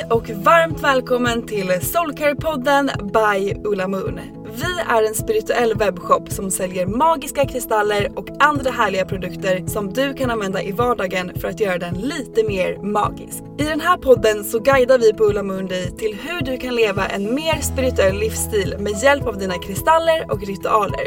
Hej och varmt välkommen till Soulcare-podden by Ulla Moon. Vi är en spirituell webbshop som säljer magiska kristaller och andra härliga produkter som du kan använda i vardagen för att göra den lite mer magisk. I den här podden så guidar vi på Ulla Moon dig till hur du kan leva en mer spirituell livsstil med hjälp av dina kristaller och ritualer.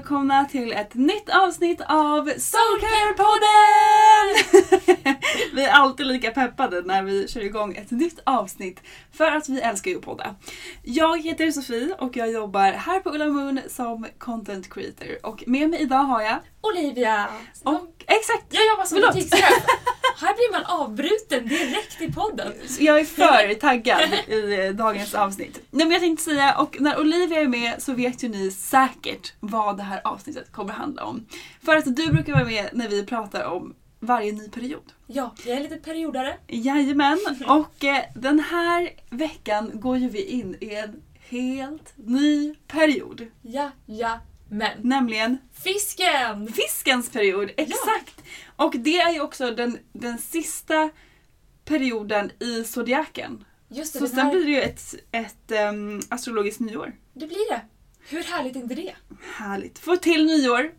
Välkomna till ett nytt avsnitt av Soulcare-podden! vi är alltid lika peppade när vi kör igång ett nytt avsnitt för att vi älskar ju att podda. Jag heter Sofie och jag jobbar här på Ulla Moon som content creator och med mig idag har jag Olivia! och exakt! Jag jobbar som butikschef. Här blir man avbruten direkt i podden. Jag är för taggad i eh, dagens avsnitt. Nej, men jag tänkte säga, och när Olivia är med så vet ju ni säkert vad det här avsnittet kommer handla om. För att du brukar vara med när vi pratar om varje ny period. Ja, jag är lite periodare. Jajamän, och eh, den här veckan går ju vi in i en helt ny period. Ja, ja, men. Nämligen Fisken! fiskens period, exakt! Och det är ju också den, den sista perioden i zodiaken. Just det, Så den sen här, blir det ju ett, ett um, astrologiskt nyår. det blir det. Hur härligt är inte det? Härligt. Få till nyår.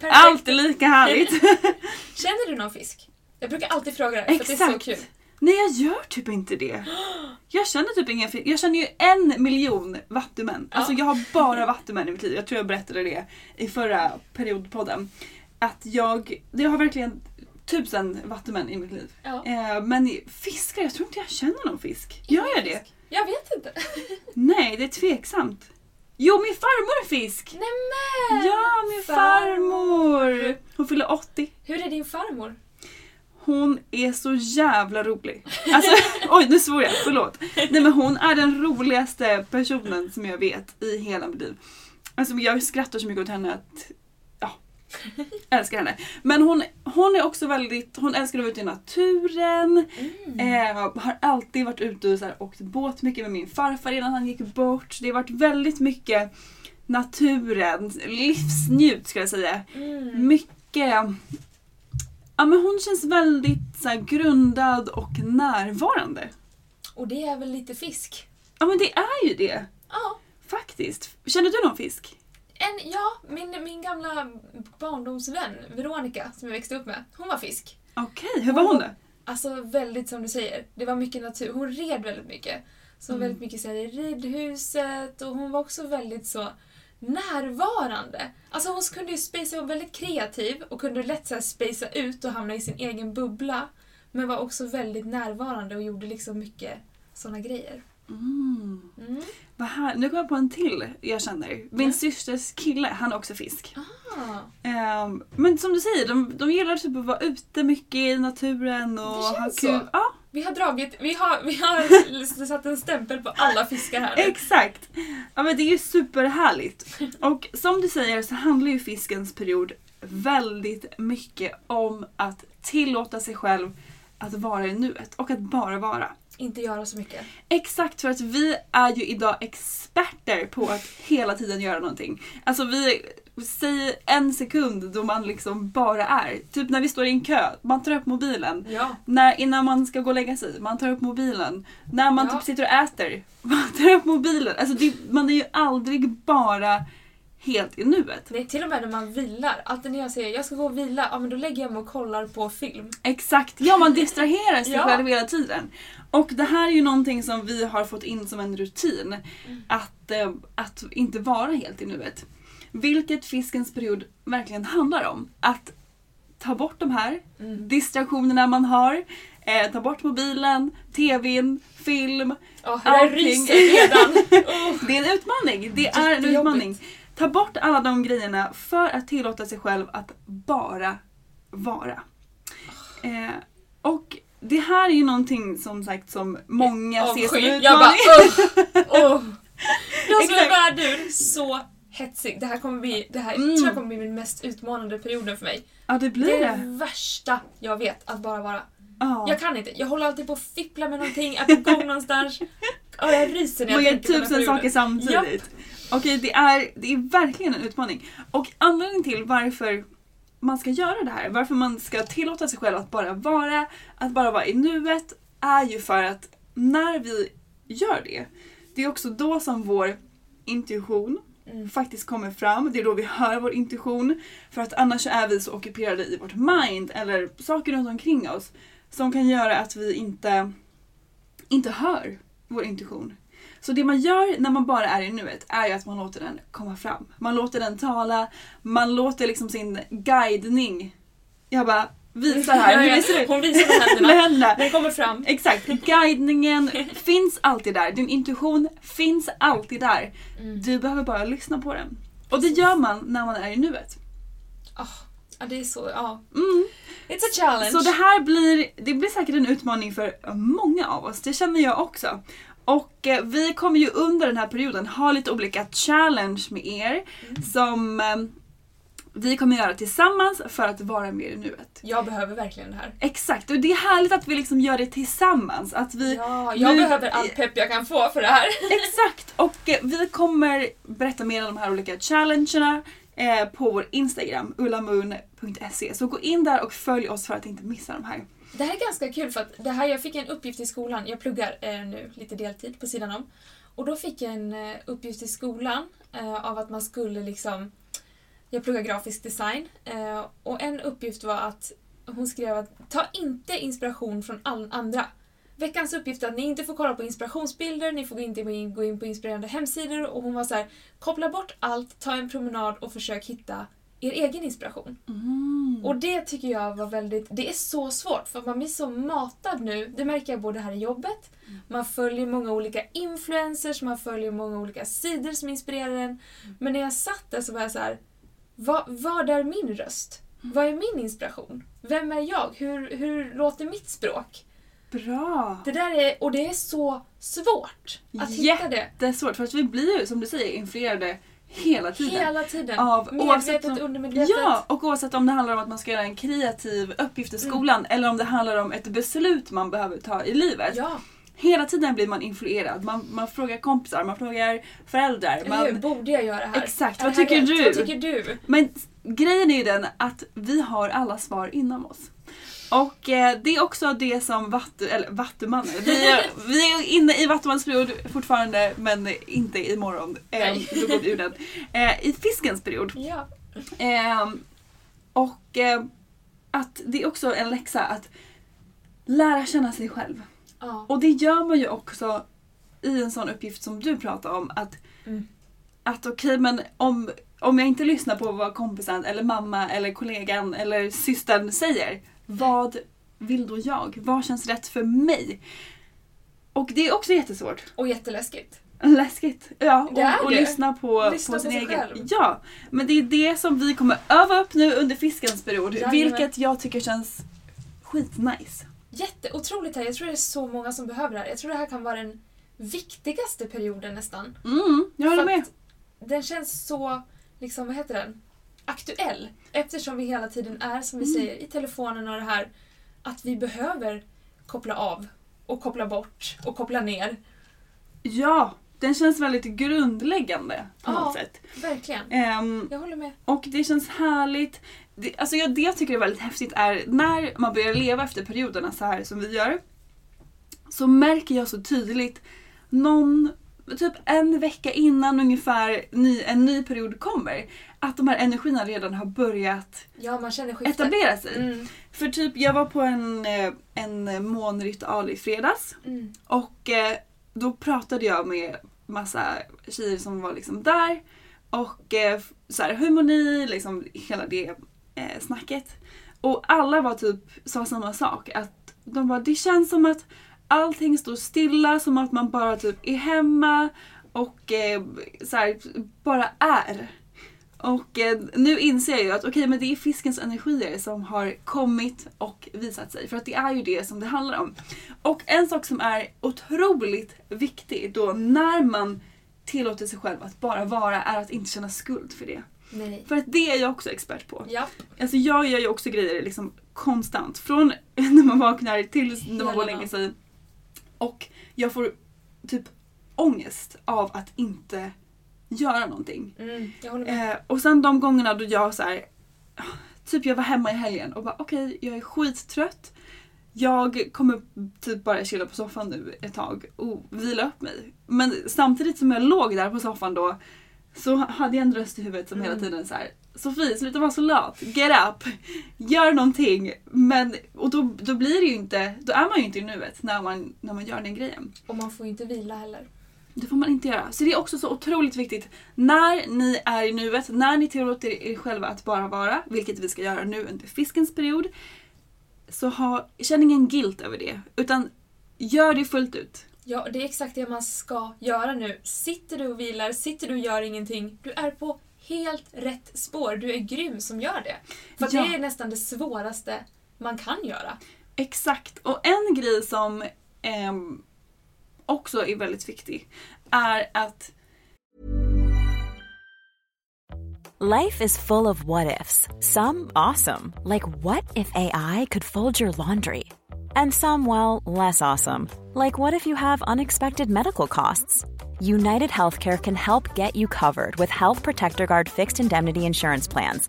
Alltid lika härligt. Känner du någon fisk? Jag brukar alltid fråga det för att det är så kul. Nej jag gör typ inte det. Jag känner typ ingen. Jag känner ju en miljon vattumän. Alltså jag har bara vattumän i mitt liv. Jag tror jag berättade det i förra periodpodden. Att jag, jag har verkligen tusen vattumän i mitt liv. Ja. Eh, men fiskar, jag tror inte jag känner någon fisk. Gör jag det? Jag vet inte. Nej, det är tveksamt. Jo, min farmor är fisk! Nämen! Ja, min farmor! Hon fyller 80. Hur är din farmor? Hon är så jävla rolig. Alltså, oj nu svor jag, förlåt. Nej men hon är den roligaste personen som jag vet i hela mitt liv. Alltså jag skrattar så mycket åt henne att, ja, älskar henne. Men hon, hon är också väldigt, hon älskar att vara ute i naturen. Eh, har alltid varit ute och så här, åkt båt mycket med min farfar innan han gick bort. Det har varit väldigt mycket naturen, livsnjut ska jag säga. Mycket Ja men hon känns väldigt så här, grundad och närvarande. Och det är väl lite fisk? Ja men det är ju det. Ja. Faktiskt. Känner du någon fisk? En, ja, min, min gamla barndomsvän Veronica som jag växte upp med, hon var fisk. Okej, hur var hon då? Alltså väldigt som du säger, det var mycket natur. Hon red väldigt mycket. Så Mm. väldigt mycket så här, i ridhuset och hon var också väldigt så närvarande. Alltså hon kunde ju spacea, var väldigt kreativ och kunde lätt så här spacea ut och hamna i sin egen bubbla. Men var också väldigt närvarande och gjorde liksom mycket såna grejer. Mm. Mm. Här, nu kommer jag på en till jag känner. Min systers kille, han är också fisk. Ah, Ehm, men som du säger, de, de gillar typ att vara ute mycket i naturen och ha kul. Ja, vi har dragit, vi har, vi har liksom satt en stämpel på alla fiskar här nu. exakt. Ja men det är ju superhärligt. Och som du säger så handlar ju fiskens period väldigt mycket om att tillåta sig själv att vara i nuet och att bara vara. Inte göra så mycket. Exakt, för att vi är ju idag experter på att hela tiden göra någonting. Alltså vi, säg en sekund då man liksom bara är. Typ när vi står i en kö, man tar upp mobilen. Ja. När, innan man ska gå och lägga sig, man tar upp mobilen. När man Ja. typ sitter och äter, man tar upp mobilen. Alltså det, man är ju aldrig bara helt i nuet. Nej, till och med när man vilar. Alltid när jag säger jag ska gå och vila, ja men då lägger jag mig och kollar på film. Exakt, ja man distraherar sig Ja. själv hela tiden. Och det här är ju någonting som vi har fått in som en rutin. Att, eh, att inte vara helt i nuet. Vilket fiskens period verkligen handlar om. Att ta bort de här distraktionerna man har. Eh, ta bort mobilen, tvn, film. Ja, hur jag Allting. ryser redan. Oh. Det är en utmaning. Det är en utmaning. Ta bort alla de grejerna för att tillåta sig själv att bara vara. Eh, och det här är ju någonting som sagt som många ser som en Jag bara utmaning. oh, oh. Jag som är värdur, så hetsig. Det här kommer bli, det här Mm. tror jag kommer bli den mest utmanande perioden för mig. Ja det blir Det är det. värsta jag vet, att bara vara. Ja. Jag kan inte. Jag håller alltid på att fippla med någonting, är på gång någonstans. Och jag ryser när jag Man gör tänker på den här tusen saker samtidigt. Okej, det, är, det är verkligen en utmaning. Och anledningen till varför man ska göra det här, varför man ska tillåta sig själv att bara vara, att bara vara i nuet, är ju för att när vi gör det, det är också då som vår intuition Mm. faktiskt kommer fram. Det är då vi hör vår intuition. För att annars är vi så ockuperade i vårt mind eller saker runt omkring oss som kan göra att vi inte, inte hör vår intuition. Så det man gör när man bara är i nuet är ju att man låter den komma fram. Man låter den tala, man låter liksom sin guidning. Jag bara visar här hur ser ut. Hon visar med händerna. Med händerna. Den kommer fram. Exakt, guidningen finns alltid där. Din intuition finns alltid där. Mm. Du behöver bara lyssna på den. Och det gör man när man är i nuet. Ah, ja, det är så, ja. Mm. It's a challenge. Så det här blir, det blir säkert en utmaning för många av oss, det känner jag också. Och eh, vi kommer ju under den här perioden ha lite olika challenge med er som eh, vi kommer göra tillsammans för att vara mer i nuet. Jag behöver verkligen det här. Exakt, och det är härligt att vi liksom gör det tillsammans. Att vi, Ja, jag nu- behöver all pepp jag kan få för det här. Exakt! Och eh, vi kommer berätta mer om de här olika challengerna eh, på vår Instagram, ullamoon.se. Så gå in där och följ oss för att inte missa de här. Det här är ganska kul för att det här, jag fick en uppgift i skolan. Jag pluggar eh, nu lite deltid på sidan om. Och då fick jag en eh, uppgift i skolan eh, av att man skulle liksom... Jag pluggar grafisk design eh, och en uppgift var att hon skrev att ta inte inspiration från all andra. Veckans uppgift är att ni inte får kolla på inspirationsbilder, ni får inte gå in, på inspirerande hemsidor och hon var så här: koppla bort allt, ta en promenad och försök hitta er egen inspiration. Och det tycker jag var väldigt, det är så svårt för man blir så matad nu, det märker jag både här i jobbet, man följer många olika influencers, man följer många olika sidor som inspirerar en. Men när jag satt där så var jag så här, vad, vad är min röst? Vad är min inspiration? Vem är jag? Hur, hur låter mitt språk? Bra! Det där är, och det är så svårt att hitta det. Det är svårt för att vi blir ju som du säger influerade hela tiden. Hela tiden. Av- Medvetet, om- undermedvetet. Ja, och oavsett om det handlar om att man ska göra en kreativ uppgift i skolan eller om det handlar om ett beslut man behöver ta i livet. ja. Hela tiden blir man influerad. Man, man frågar kompisar, man frågar föräldrar. Eller hur? Man, Borde jag göra det här? Exakt, vad tycker rätt? du? Vad tycker du? Men grejen är ju den att vi har alla svar inom oss. Och eh, det är också det som Vattu, eller Vattumannen, vi är, vi är inne i Vattumannens period fortfarande men inte imorgon. Eh, då går vi ur den. Eh, I fiskens period. Ja. Eh, och att det är också en läxa att lära känna sig själv. ja. Och det gör man ju också i en sån uppgift som du pratar om. Att, Mm. att okej men om, om jag inte lyssnar på vad kompisen eller mamma eller kollegan eller systern säger. Vad vill då jag? Vad känns rätt för mig? Och det är också jättesvårt. Och jätteläskigt. Läskigt. Ja, och, och lyssna på, Lyssna på på sin sig egen. själv. Ja, men det är det som vi kommer öva upp nu under fiskens period. Jajamän. Vilket jag tycker känns skitnice. Jätteotroligt här. Jag tror det är så många som behöver det här. Jag tror det här kan vara den viktigaste perioden nästan. Mm, jag håller med. Den känns så, liksom, vad heter den? Aktuell. Eftersom vi hela tiden är, som vi Mm. säger, i telefonen och det här. Att vi behöver koppla av och koppla bort och koppla ner. Ja, den känns väldigt grundläggande på Ja. något sätt. Verkligen. Ehm, Jag håller med. och det känns härligt. Det, alltså jag, det jag tycker är väldigt häftigt är när man börjar leva efter perioderna så här som vi gör. Så märker jag så tydligt någon, typ en vecka innan ungefär ny, en ny period kommer. Att de här energierna redan har börjat Ja, man känner skiftet. etablera sig. Mm. För typ jag var på en, eh, en månritual i fredags. Mm. Och eh, då pratade jag med massa tjejer som var liksom där. Och eh, så här, hur mår ni? Liksom hela det snacket. Och alla var typ, sa samma sak. Att de bara, det känns som att allting står stilla, som att man bara typ är hemma och eh, så här, bara är. Och eh, nu inser jag ju att okej, men det är fiskens energier som har kommit och visat sig. För att det är ju det som det handlar om. Och en sak som är otroligt viktig då när man tillåter sig själv att bara vara är att inte känna skuld för det. Nej. För att det är jag också expert på. Ja. Alltså jag gör ju också grejer liksom konstant. Från när man vaknar till när man går och lägger sig. Och jag får typ ångest av att inte göra någonting. Mm. Eh, och sen de gångerna då jag så här, typ jag var hemma i helgen och bara okej, jag är skittrött. Jag kommer typ bara chilla på soffan nu ett tag och vila upp mig. Men samtidigt som jag låg där på soffan då så hade jag en röst i huvudet som hela tiden så här. Sofie, sluta vara så lat. Get up! Gör någonting. Men, och då, då blir det ju inte, då är man ju inte i nuet när man, när man gör den grejen. Och man får inte vila heller. Det får man inte göra. Så det är också så otroligt viktigt. När ni är i nuet, när ni tillåter er själva att bara vara, vilket vi ska göra nu under fiskens period. Så ha, känn ingen guilt över det. Utan gör det fullt ut. Ja, det är exakt det man ska göra nu. Sitter du och vilar, sitter du och gör ingenting, du är på helt rätt spår. Du är grym som gör det. För Ja. det är nästan det svåraste man kan göra. Exakt. Och en grej som ehm, också är väldigt viktig är att Life is full of what ifs. Some awesome, like what if AI could fold your laundry? And some, well, less awesome, like what if you have unexpected medical costs? United Healthcare can help get you covered with Health Protector Guard fixed indemnity insurance plans.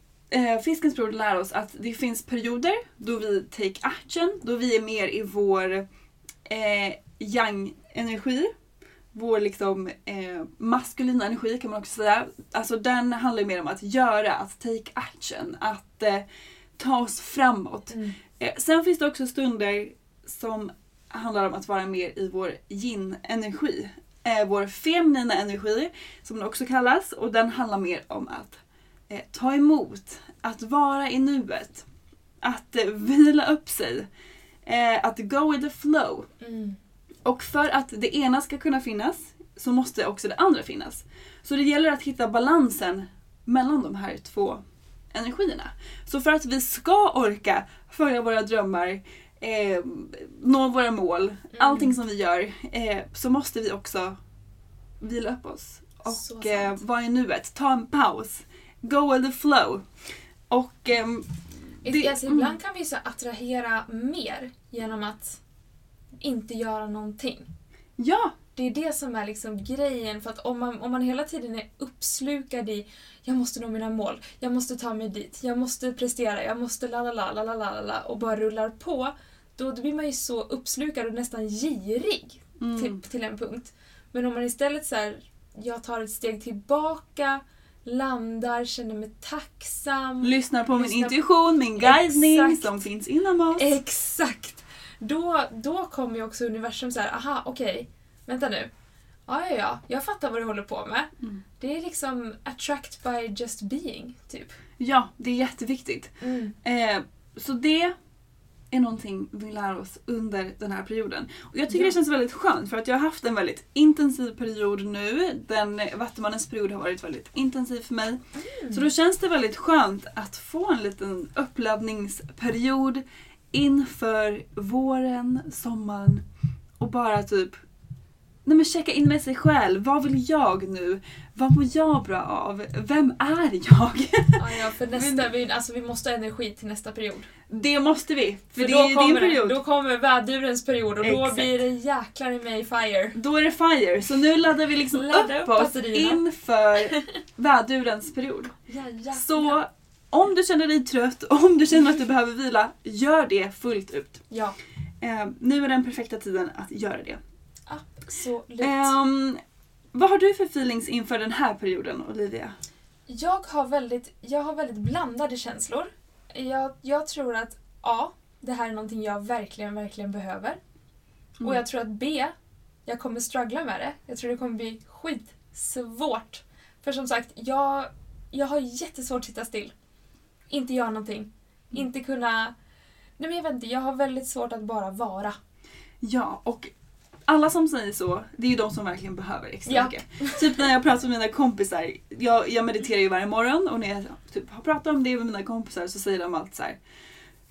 eh, Fiskens bror lär oss att det finns perioder då vi take action, då vi är mer i vår eh, yang-energi. Vår liksom eh, maskulina energi kan man också säga. Alltså den handlar mer om att göra, att take action, att eh, ta oss framåt. Eh, sen finns det också stunder som handlar om att vara mer i vår yin-energi. Eh, vår feminina energi, som den också kallas. Och den handlar mer om att eh, ta emot, att vara i nuet, att eh, vila upp sig, eh, att go with the flow. Och för att det ena ska kunna finnas så måste också det andra finnas. Så det gäller att hitta balansen mellan de här två energierna. Så för att vi ska orka följa våra drömmar, eh, nå våra mål, allting som vi gör, eh, så måste vi också vila upp oss. Och eh, vara i nuet, ta en paus, go with the flow. Och ehm, det- alltså, mm. ibland kan vi så attrahera mer genom att inte göra någonting. ja, Det är det som är liksom grejen. För att om man, om man hela tiden är uppslukad i jag måste nå mina mål, jag måste ta mig dit, jag måste prestera, jag måste la la la la la la och bara rullar på. Då, då blir man ju så uppslukad och nästan girig till, till en punkt. Men om man istället så här, jag tar ett steg tillbaka, landar, känner mig tacksam. lyssnar på min Lyssna- intuition, min guidning Exakt. som finns inom oss. Exakt! Då, då kommer ju också universum så här, aha okej, vänta nu. Ja, ja, ja, jag fattar vad du håller på med. Mm. Det är liksom attract by just being, typ. Ja, det är jätteviktigt. Mm. Eh, så det är någonting vi lär oss under den här perioden. Och jag tycker Ja. det känns väldigt skönt för att jag har haft en väldigt intensiv period nu. Den Vattumannens period har varit väldigt intensiv för mig. Så då känns det väldigt skönt att få en liten uppladdningsperiod inför våren, sommaren och bara typ Nej men checka in med sig själv. Vad vill jag nu? Vad mår jag bra av? Vem är jag? Ja, ja, för nästa, vi, alltså, vi måste ha energi till nästa period. Det måste vi. För, För det då är din kommer, period. det, då kommer vädurens period och då Exakt. blir det jäklar i mig fire. Då är det fire. Så nu laddar vi liksom Ladda upp upp oss inför vädurens period. Ja, ja, Så om du känner dig trött, om du känner att du behöver vila, gör det fullt ut. Ja, Eh, nu är den perfekta tiden att göra det. Absolut. Ehm, vad har du för feelings inför den här perioden Olivia? Jag har väldigt, jag har väldigt blandade känslor. Jag, jag tror att A. Det här är någonting jag verkligen, verkligen behöver. Och jag tror att B. Jag kommer struggla med det. Jag tror det kommer bli skitsvårt. För som sagt, jag, jag har jättesvårt att sitta still. Inte göra någonting. Inte kunna... Nej men jag vet inte, jag har väldigt svårt att bara vara. Ja, och alla som säger så, det är ju de som verkligen behöver extra Ja. mycket. Typ när jag pratar med mina kompisar, jag, jag mediterar ju varje morgon och när jag typ, har pratat om det med mina kompisar så säger de alltid så här.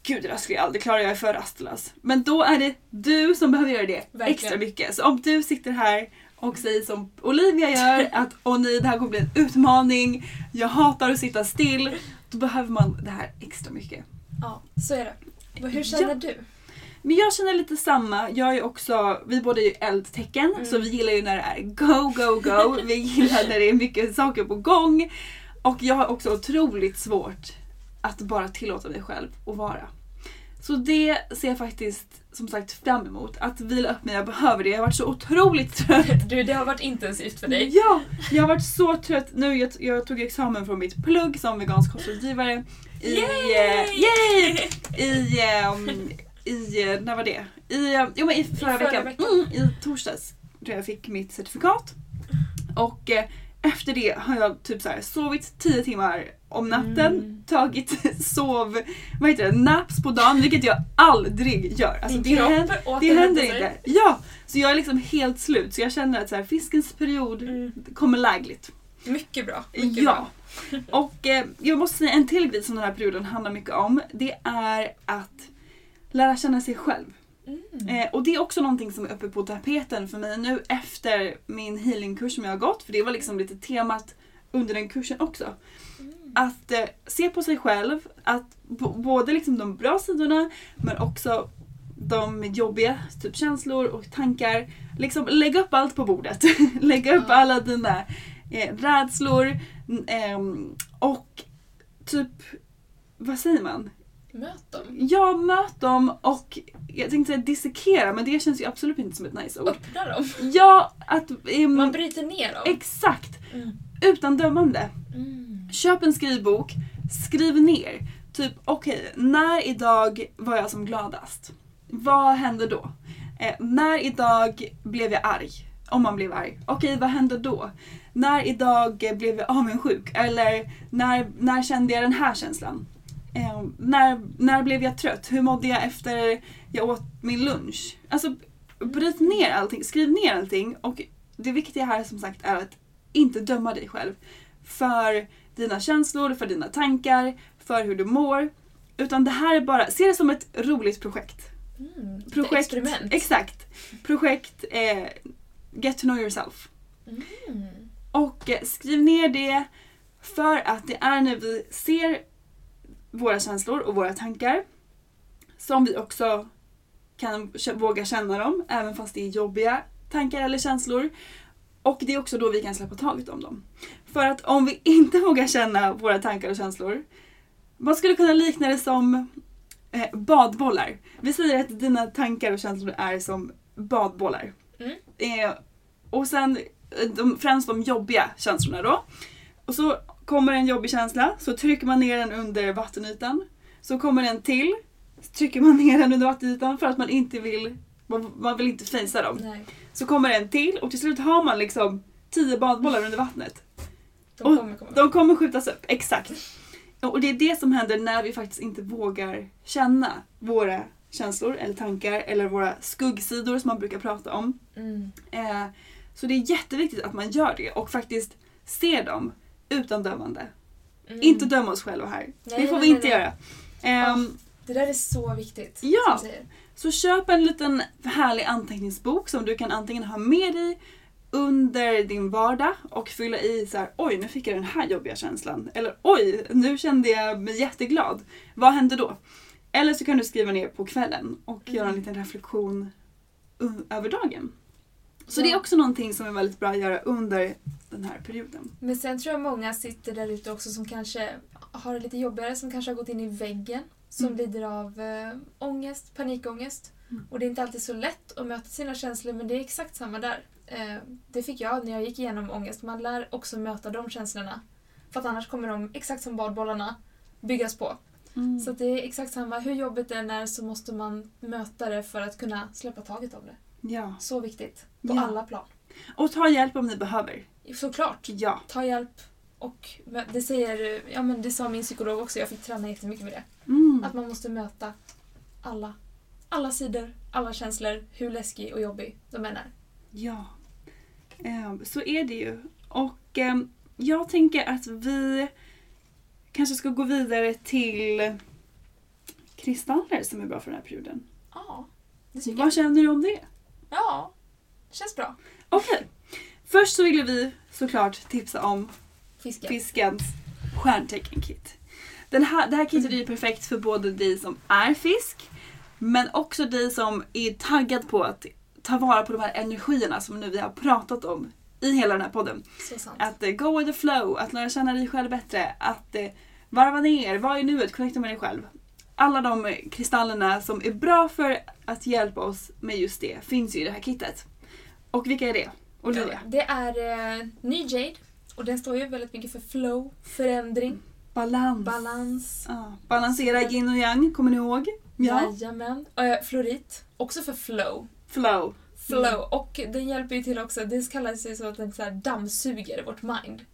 Gud det där skulle jag aldrig klara, jag är för rastlös. Men då är det du som behöver göra det Verkligen. extra mycket. Så om du sitter här och säger som Olivia gör att åh nej det här kommer bli en utmaning, jag hatar att sitta still. Då behöver man det här extra mycket. Ja, så är det. Hur känner Ja. du? Men jag känner lite samma. Jag är också, vi båda är ju eldtecken så vi gillar ju när det är go, go, go. Vi gillar när det är mycket saker på gång. Och jag har också otroligt svårt att bara tillåta mig själv att vara. Så det ser jag faktiskt som sagt fram emot. Att vila upp mig, jag behöver det. Jag har varit så otroligt trött. Du, det har varit intensivt för dig. Ja! Jag har varit så trött. Nu, jag, jag tog examen från mitt plugg som vegansk kostrådgivare. I, Yay! eh, yay! I, ehm, i, eh, när var det? I, eh, jo, men i förra, förra veckan. veckan. Mm, I torsdags tror jag fick mitt certifikat. Och eh, efter det har jag typ så här, sovit 10 timmar om natten, Mm. tagit sov, vad heter det, naps på dagen, vilket jag aldrig gör. Alltså, Din det händer, det händer inte. Ja! Så jag är liksom helt slut. Så jag känner att så här, fiskens period Mm. kommer lägligt. Mycket bra. Mycket Ja. bra. Och eh, jag måste säga en till grej som den här perioden handlar mycket om. Det är att lära känna sig själv. Mm. Eh, och det är också någonting som är uppe på tapeten för mig nu efter min healingkurs som jag har gått. För det var liksom lite temat under den kursen också. Att eh, se på sig själv, att både liksom de bra sidorna men också de jobbiga typ känslor och tankar. Liksom lägga upp allt på bordet. lägga upp Ja. alla dina eh, rädslor ehm, och typ, vad säger man? Möt dem. Ja, möt dem och jag tänkte säga dissekera men det känns ju absolut inte som ett nice ord. Öppna dem. Ja, att... ehm, Man bryter ner dem. exakt! Mm. Utan dömande. Mm. Köp en skrivbok, skriv ner. Typ, okej, när idag var jag som gladast? Vad hände då? Eh, när idag blev jag arg? Om man blev arg. Okej, vad hände då? När idag blev jag avundsjuk? Eller när, när kände jag den här känslan? Eh, när, när blev jag trött? Hur mådde jag efter jag åt min lunch? Alltså, bryt ner allting, skriv ner allting. Och det viktiga här som sagt är att inte döma dig själv. För dina känslor, för dina tankar, för hur du mår. Utan det här är bara, se det som ett roligt projekt. Mm. Projekt, Experiment. Exakt. Projekt eh, Get to know yourself. Mm. Och eh, skriv ner det för att det är när vi ser våra känslor och våra tankar som vi också kan våga känna dem även fast det är jobbiga tankar eller känslor. Och det är också då vi kan släppa taget om dem. För att om vi inte vågar känna våra tankar och känslor man skulle kunna likna det som eh, badbollar. Vi säger att dina tankar och känslor är som badbollar. Mm. Eh, och sen eh, de, främst de jobbiga känslorna då. Och så kommer en jobbig känsla, så trycker man ner den under vattenytan. Så kommer en till, så trycker man ner den under vattenytan för att man inte vill, man, man vill inte fejsa dem. Nej, Så kommer en till och till slut har man liksom tio badbollar under vattnet. de Och kommer komma. De kommer skjutas upp, exakt. Och det är det som händer när vi faktiskt inte vågar känna våra känslor eller tankar eller våra skuggsidor som man brukar prata om. Mm. Eh, så det är jätteviktigt att man gör det och faktiskt ser dem utan dömande. Mm. Inte döma oss själva här. Nej, det får nej, vi inte nej. göra. Ehm, Det där är så viktigt. Ja. Så köp en liten härlig anteckningsbok som du kan antingen ha med dig under din vardag och fylla i så här, oj nu fick jag den här jobbiga känslan. Eller oj, nu kände jag mig jätteglad. Vad hände då? Eller så kan du skriva ner på kvällen och göra en liten reflektion över dagen. Så det är också någonting som är väldigt bra att göra under den här perioden. Men sen tror jag många sitter där ute också som kanske har det lite jobbigare, som kanske har gått in i väggen, som Mm. lider av eh, ångest, panikångest. Mm. Och det är inte alltid så lätt att möta sina känslor, men det är exakt samma där. Eh, det fick jag när jag gick igenom ångest. Man lär också möta de känslorna. För att annars kommer de, exakt som badbollarna, byggas på. Så att det är exakt samma. Hur jobbigt det än är så måste man möta det för att kunna släppa taget om det. Ja. Så viktigt. På Ja. alla plan. Och ta hjälp om ni behöver. Såklart. Ja. ta hjälp. Och det säger, ja men det sa min psykolog också, jag fick träna jättemycket med det. Mm. Att man måste möta alla. Alla sidor, alla känslor, hur läskig och jobbig de än är. Ja, Ehm, så är det ju. Och ehm, jag tänker att vi kanske ska gå vidare till kristaller som är bra för den här perioden. Ja, det tycker Vad jag. känner du om det? Ja, känns bra. Okej. Först så ville vi såklart tipsa om Fisken. fiskens stjärntecken-kit. Den här, det här kitet är ju perfekt för både dig som är fisk men också dig som är taggad på att ta vara på de här energierna som nu vi har pratat om i hela den här podden. Att eh, go with the flow, att lära känna dig själv bättre, att eh, Varva ner, var i nuet, connecta med dig själv. Alla de kristallerna som är bra för att hjälpa oss med just det finns ju i det här kittet. Och vilka är det? Olivia? Det är eh, ny Jade och den står ju väldigt mycket för flow, förändring, Balans. balans. Ja, balansera yin och yang, kommer ni ihåg? Ja. Jajamän. Uh, florit, också för flow. Flow. Flow. Och den hjälper ju till också, det kallas ju så att den så här dammsuger vårt mind.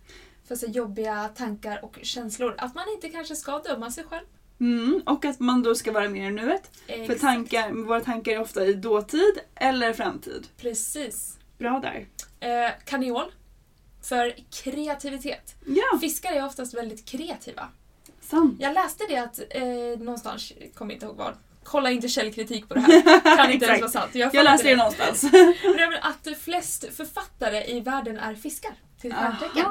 För så jobbiga tankar och känslor. Att man inte kanske ska döma sig själv. Mm, och att man då ska vara mer i nuet. För Exakt. tankar, våra tankar är ofta i dåtid eller framtid. Precis. Bra där. Eh, kaniol. För kreativitet. Ja, Fiskar är oftast väldigt kreativa. sant. Jag läste det att eh, någonstans, jag kommer inte ihåg var, kolla inte källkritik på det här. Kan inte ens vara sant. Jag fattar läste det någonstans. Men att flest författare i världen är fiskar till stjärntecken.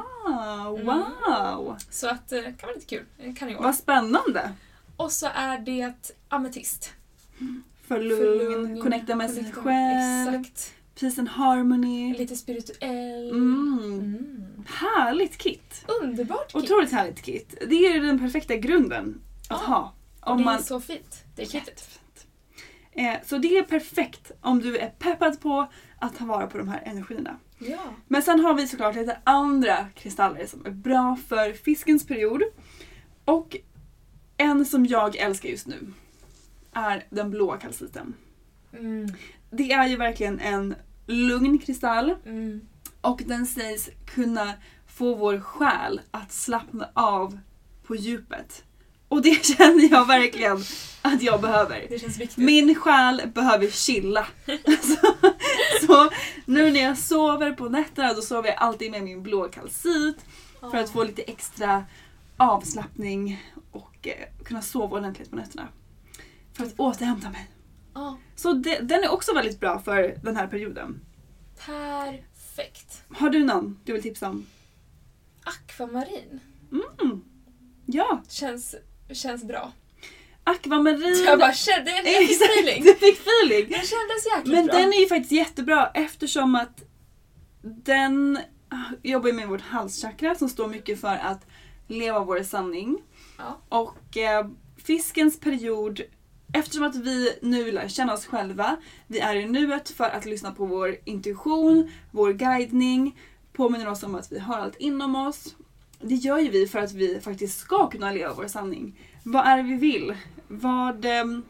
Wow. Så att det kan vara lite kul. Det kan. Vad spännande. Och så är det ametist. För För lugn, connecta med sig själv, Exakt. peace and harmony. Lite spirituell. Mm. Mm. Härligt kit. Underbart kit. Otroligt härligt kit. Det är den perfekta grunden att Ja. ha. Om det man... är så fint. Det. Jättefint. Eh, så det är perfekt om du är peppad på att ta vara på de här energierna. Ja. Men sen har vi såklart lite andra kristaller som är bra för fiskens period. Och en som jag älskar just nu är den blåa kalciten. Mm. Det är ju verkligen en lugn kristall Mm. och den sägs kunna få vår själ att slappna av på djupet. Och det känner jag verkligen att jag behöver. Min själ behöver chilla. så, så nu när jag sover på nätterna då sover jag alltid med min blå kalcit för att få lite extra avslappning och eh, kunna sova ordentligt på nätterna. För att återhämta mig. Ja. Så det, den är också väldigt bra för den här perioden. Perfekt. Har du någon du vill tipsa om? Akvamarin. Mm. Ja, Känns, känns bra. akvamarin. Jag bara kände, jag fick Exakt, feeling. du fick feeling. Det kändes jäkligt Men bra. den är ju faktiskt jättebra eftersom att den ah, jobbar med vårt halschakra som står mycket för att leva vår sanning. Ja. Och eh, fiskens period, eftersom att vi nu lär känna oss själva, vi är i nuet för att lyssna på vår intuition, vår guidning, påminner oss om att vi har allt inom oss. Det gör ju vi för att vi faktiskt ska kunna leva vår sanning. Vad är det vi vill? Vad, ehm,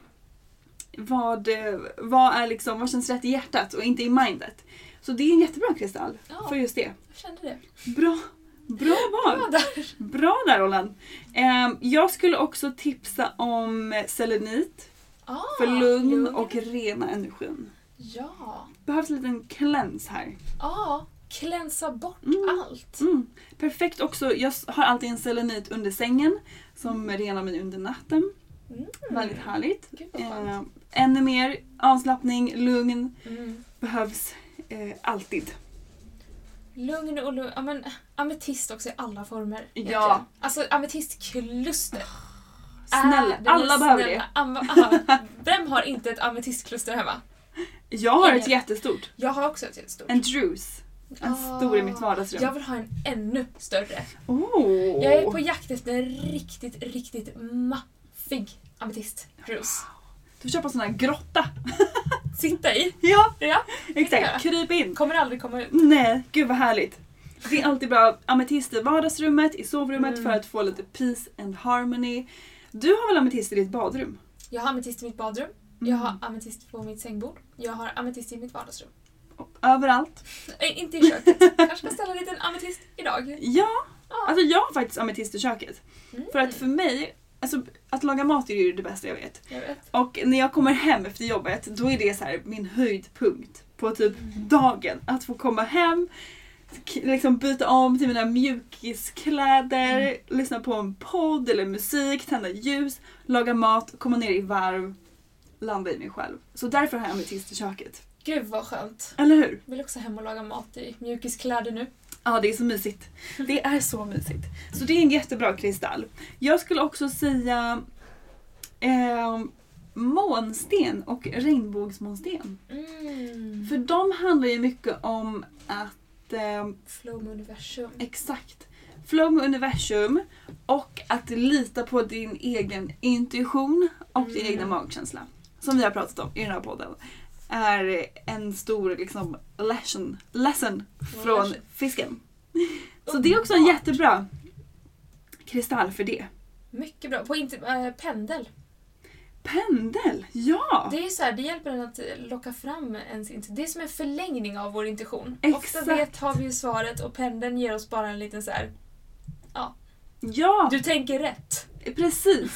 vad, eh, vad, är liksom, vad känns rätt i hjärtat och inte i mindet? Så det är en jättebra kristall Ja. för just det. Jag kände det. Bra, bra val! Bra där. Bra där Roland. Ehm, jag skulle också tipsa om selenit Ah, för lugn lugn. och rena energin. Ja. Behövs en liten cleanse här. Ja. Klänsa bort Mm. allt. Mm. Perfekt också, jag har alltid en selenit under sängen som renar mig under natten. Mm. Väldigt härligt. Ehm, ännu mer avslappning, lugn Mm. behövs eh, alltid. Lugn och lugn. Ja, men, ametist också i alla former. Ja. egentligen. Alltså ametistkluster. Snälla, den alla behöver snälla- det. Am- aha. Vem har inte ett ametistkluster hemma? Jag har ett Ingen. jättestort. Jag har också ett jättestort. En drus. En Ah. stor i mitt vardagsrum. Jag vill ha en ännu större. Oh. Jag är på jakt efter en riktigt, riktigt maffig ametist. Du får köpa en sån här grotta. Sitta i. Ja, Ja. exakt. Kryp in. Kommer aldrig komma ut. Nej, gud vad härligt. Det är alltid bra ametist i vardagsrummet, i sovrummet Mm. för att få lite peace and harmony. Du har väl ametist i ditt badrum? Jag har ametist i mitt badrum. Jag har ametist på mitt sängbord. Jag har ametist i mitt vardagsrum. Överallt? Äh, inte i köket. Kanske ska ställa en liten ametist idag. Ja, Ja. alltså jag har faktiskt ametist i köket. Mm. För att för mig, alltså att laga mat är ju det bästa jag vet. Jag vet. Och när jag kommer hem efter jobbet, då är det så här min höjdpunkt på typ dagen. Att få komma hem, liksom byta om till mina mjukiskläder, lyssna på en podd eller musik, tända ljus, laga mat, komma ner i varv, landa i mig själv. Så därför har jag ametist i köket. Gud vad skönt. Eller hur? Jag vill också hem och laga mat i mjukiskläder nu. Ja, det är så mysigt. Det är så mysigt. Så det är en jättebra kristall. Jag skulle också säga eh, månsten och regnbågsmånsten. Mm. För de handlar ju mycket om att... Eh, Flow med universum. exakt. flow med universum och att lita på din egen intuition och din egna magkänsla. Som vi har pratat om i den här podden. Är en stor liksom, lesson, lesson från fisken. Så det är också en jättebra kristall för det. Mycket bra. På äh, pendel. Pendel, ja! Det är så här, det hjälper en att locka fram ens intuition. Det är som en förlängning av vår intuition. Exakt. Ofta vet har vi ju svaret och pendeln ger oss bara en liten så här. Ja, Du tänker rätt. precis.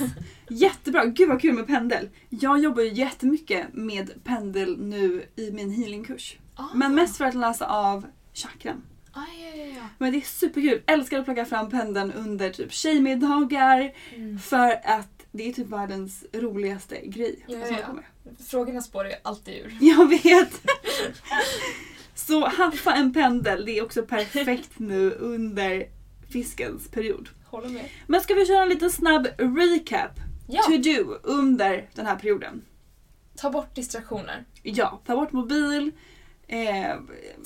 Jättebra. Gud vad kul med pendel. Jag jobbar ju jättemycket med pendel nu i min healingkurs. Ah. Men mest för att läsa av chakran. Ah, ja, ja, ja. Men det är superkul. Älskar att plocka fram pendeln under typ tjejmiddagar. Mm. För att det är typ världens roligaste grej. Ja, ja, ja. Frågorna spårar ju alltid ur. Jag vet! Så haffa en pendel, det är också perfekt nu under fiskens period. Håller med. Men ska vi köra en liten snabb recap? Ja, To do under den här perioden. ta bort distraktioner. Ja, ta bort mobil. Eh,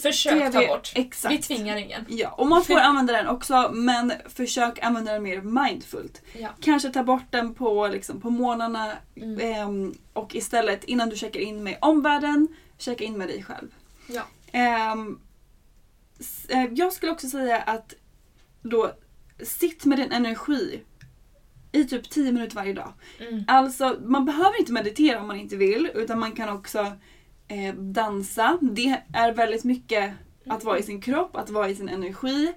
Försök TV, ta bort. Exakt. Vi tvingar ingen. Ja, och man får använda den också men försök använda den mer mindfult. Ja. Kanske ta bort den på, liksom, på morgnarna Mm. ehm, och istället innan du checkar in med omvärlden, checka in med dig själv. Ja. Ehm, eh, jag skulle också säga att då sitt med din energi i typ 10 minuter varje dag. Mm. Alltså man behöver inte meditera om man inte vill utan man kan också eh, dansa. Det är väldigt mycket att vara i sin kropp, att vara i sin energi.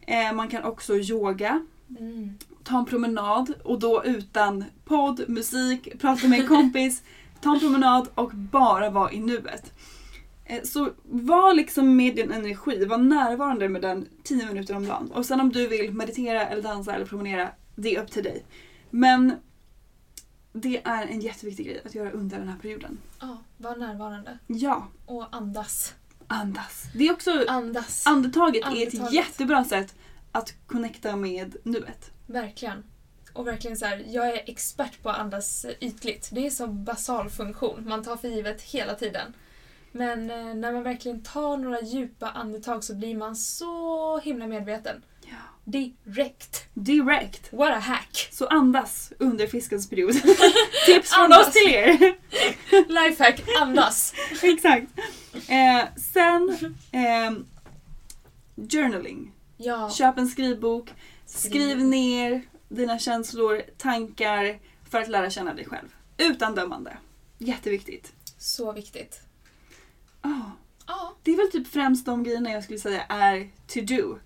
Eh, man kan också yoga, Mm. ta en promenad och då utan podd, musik, prata med en kompis. ta en promenad och bara vara i nuet. Eh, Så var liksom med din energi, var närvarande med den 10 minuter om dagen. Och sen om du vill meditera eller dansa eller promenera, det är upp till dig. Men det är en jätteviktig grej att göra under den här perioden. Ja, var närvarande. Ja, Och andas. andas. Det är också, Andas. andetaget är ett Andetaget. jättebra sätt att connecta med nuet. Verkligen. Och verkligen så här, jag är expert på att andas ytligt. Det är så basal funktion. Man tar för givet hela tiden. Men eh, när man verkligen tar några djupa andetag så blir man så himla medveten. Ja. Direkt. Direkt. What a hack! Så andas under fiskens period. Tips från oss till er. Lifehack, andas! Exakt. Eh, sen, ehm, journaling. Ja, Köp en skrivbok. Skriv Skriv. ner dina känslor, tankar för att lära känna dig själv. Utan dömande. Jätteviktigt. så viktigt. Ah, Ja, det är väl typ främst de grejerna jag skulle säga är to do.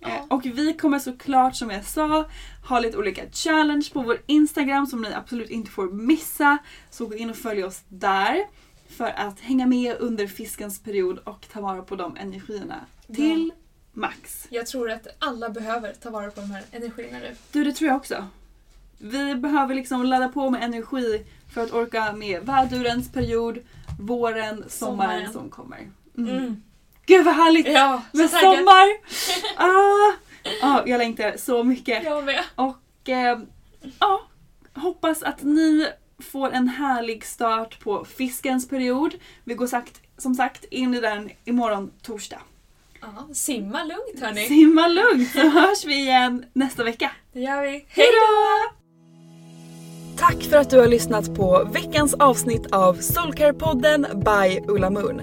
Ja. och vi kommer såklart som jag sa ha lite olika challenge på vår Instagram som ni absolut inte får missa. Så gå in och följ oss där. För att hänga med under fiskens period och ta vara på de energierna till max. jag tror att alla behöver ta vara på de här energierna nu. Du, det tror jag också. Vi behöver liksom ladda på med energi för att orka med vädurens period, våren, sommaren, Sommaren. som kommer. Mm. Mm. Gud vad härligt! Ja, med taggad. sommar! Ah, ah, jag längtar så mycket. Jag med. Och eh, ja, hoppas att ni får en härlig start på fiskens period. Vi går sagt, som sagt in i den imorgon torsdag. Ja, simma lugnt hörni. Simma lugnt så hörs vi igen nästa vecka. Det gör vi. Hej Hej då! Tack för att du har lyssnat på veckans avsnitt av Soulcare-podden by Ulla Moon.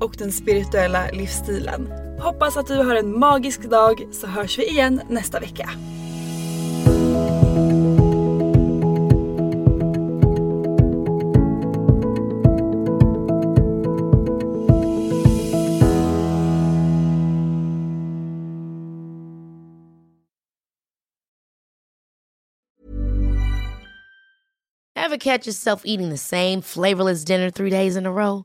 och den spirituella livsstilen. Hoppas att du har en magisk dag så hörs vi igen nästa vecka. Ever catch yourself eating the same flavorless dinner three days in a row?